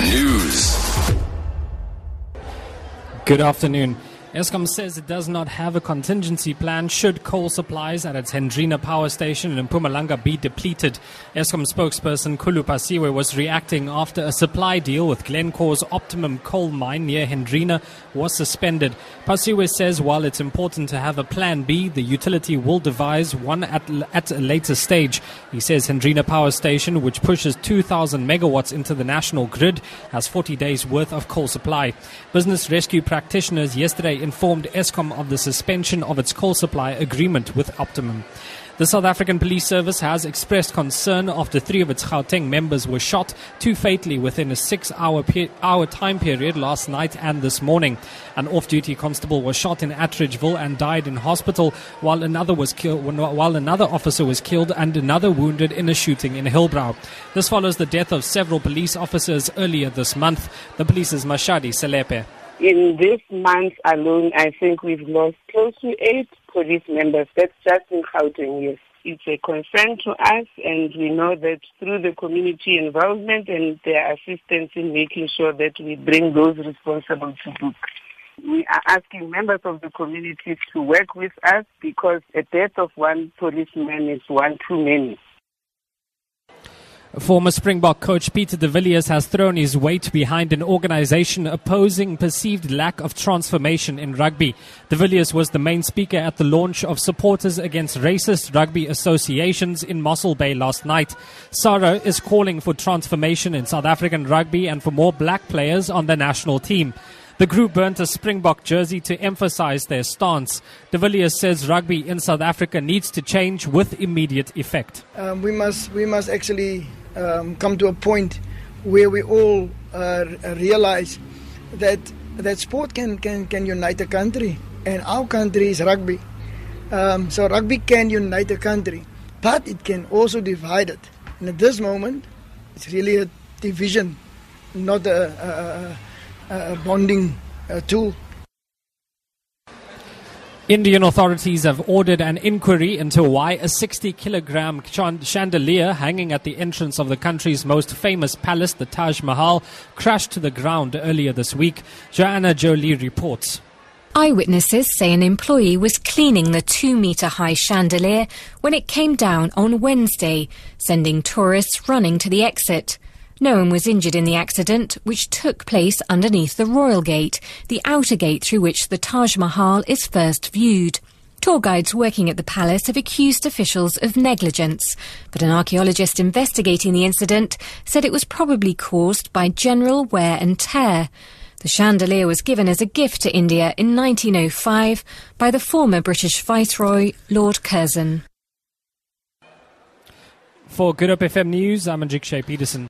News. Good afternoon. Eskom says it does not have a contingency plan should coal supplies at its Hendrina power station in Mpumalanga be depleted. Eskom spokesperson Khulu Phasiwe was reacting after a supply deal with Glencore's Optimum coal mine near Hendrina was suspended. Phasiwe says while it's important to have a plan B, the utility will devise one at, at a later stage. He says Hendrina power station, which pushes 2,000 megawatts into the national grid, has 40 days worth of coal supply. Business rescue practitioners yesterday informed Eskom of the suspension of its coal supply agreement with Optimum. The South African Police Service has expressed concern after three of its Gauteng members were shot, two fatally within a six hour, pe- hour time period last night and this morning. An off duty constable was shot in Atteridgeville and died in hospital, while another, was killed, while another officer was killed and another wounded in a shooting in Hillbrow. This follows the death of several police officers earlier this month. The police's Mashadi Selepe. In this month alone, I think we've lost close to eight police members. That's just in Gauteng, yes. It's a concern to us, and we know that through the community involvement and their assistance in making sure that we bring those responsible to book. We are asking members of the community to work with us because a death of one policeman is one too many. Former Springbok coach Peter de Villiers has thrown his weight behind an organization opposing perceived lack of transformation in rugby. De Villiers was the main speaker at the launch of Supporters Against Racist Rugby Associations in Mossel Bay last night. SARA is calling for transformation in South African rugby and for more black players on the national team. The group burnt a Springbok jersey to emphasize their stance. De Villiers says rugby in South Africa needs to change with immediate effect. Um, we must we must actually um, come to a point where we all uh, realize that that sport can, can, can unite a country, and our country is rugby. Um, so rugby can unite a country, but it can also divide it. And at this moment, it's really a division, not a, a, a, a bonding uh, tool. Indian authorities have ordered an inquiry into why a 60 kilogram chandelier hanging at the entrance of the country's most famous palace, the Taj Mahal, crashed to the ground earlier this week. Joanna Jolie reports. Eyewitnesses say an employee was cleaning the two metre high chandelier when it came down on Wednesday, sending tourists running to the exit. No one was injured in the accident, which took place underneath the Royal Gate, the outer gate through which the Taj Mahal is first viewed. Tour guides working at the palace have accused officials of negligence, but an archaeologist investigating the incident said it was probably caused by general wear and tear. The chandelier was given as a gift to India in 1905 by the former British Viceroy, Lord Curzon. For Good Hope FM News, I'm Anjik Shea Peterson.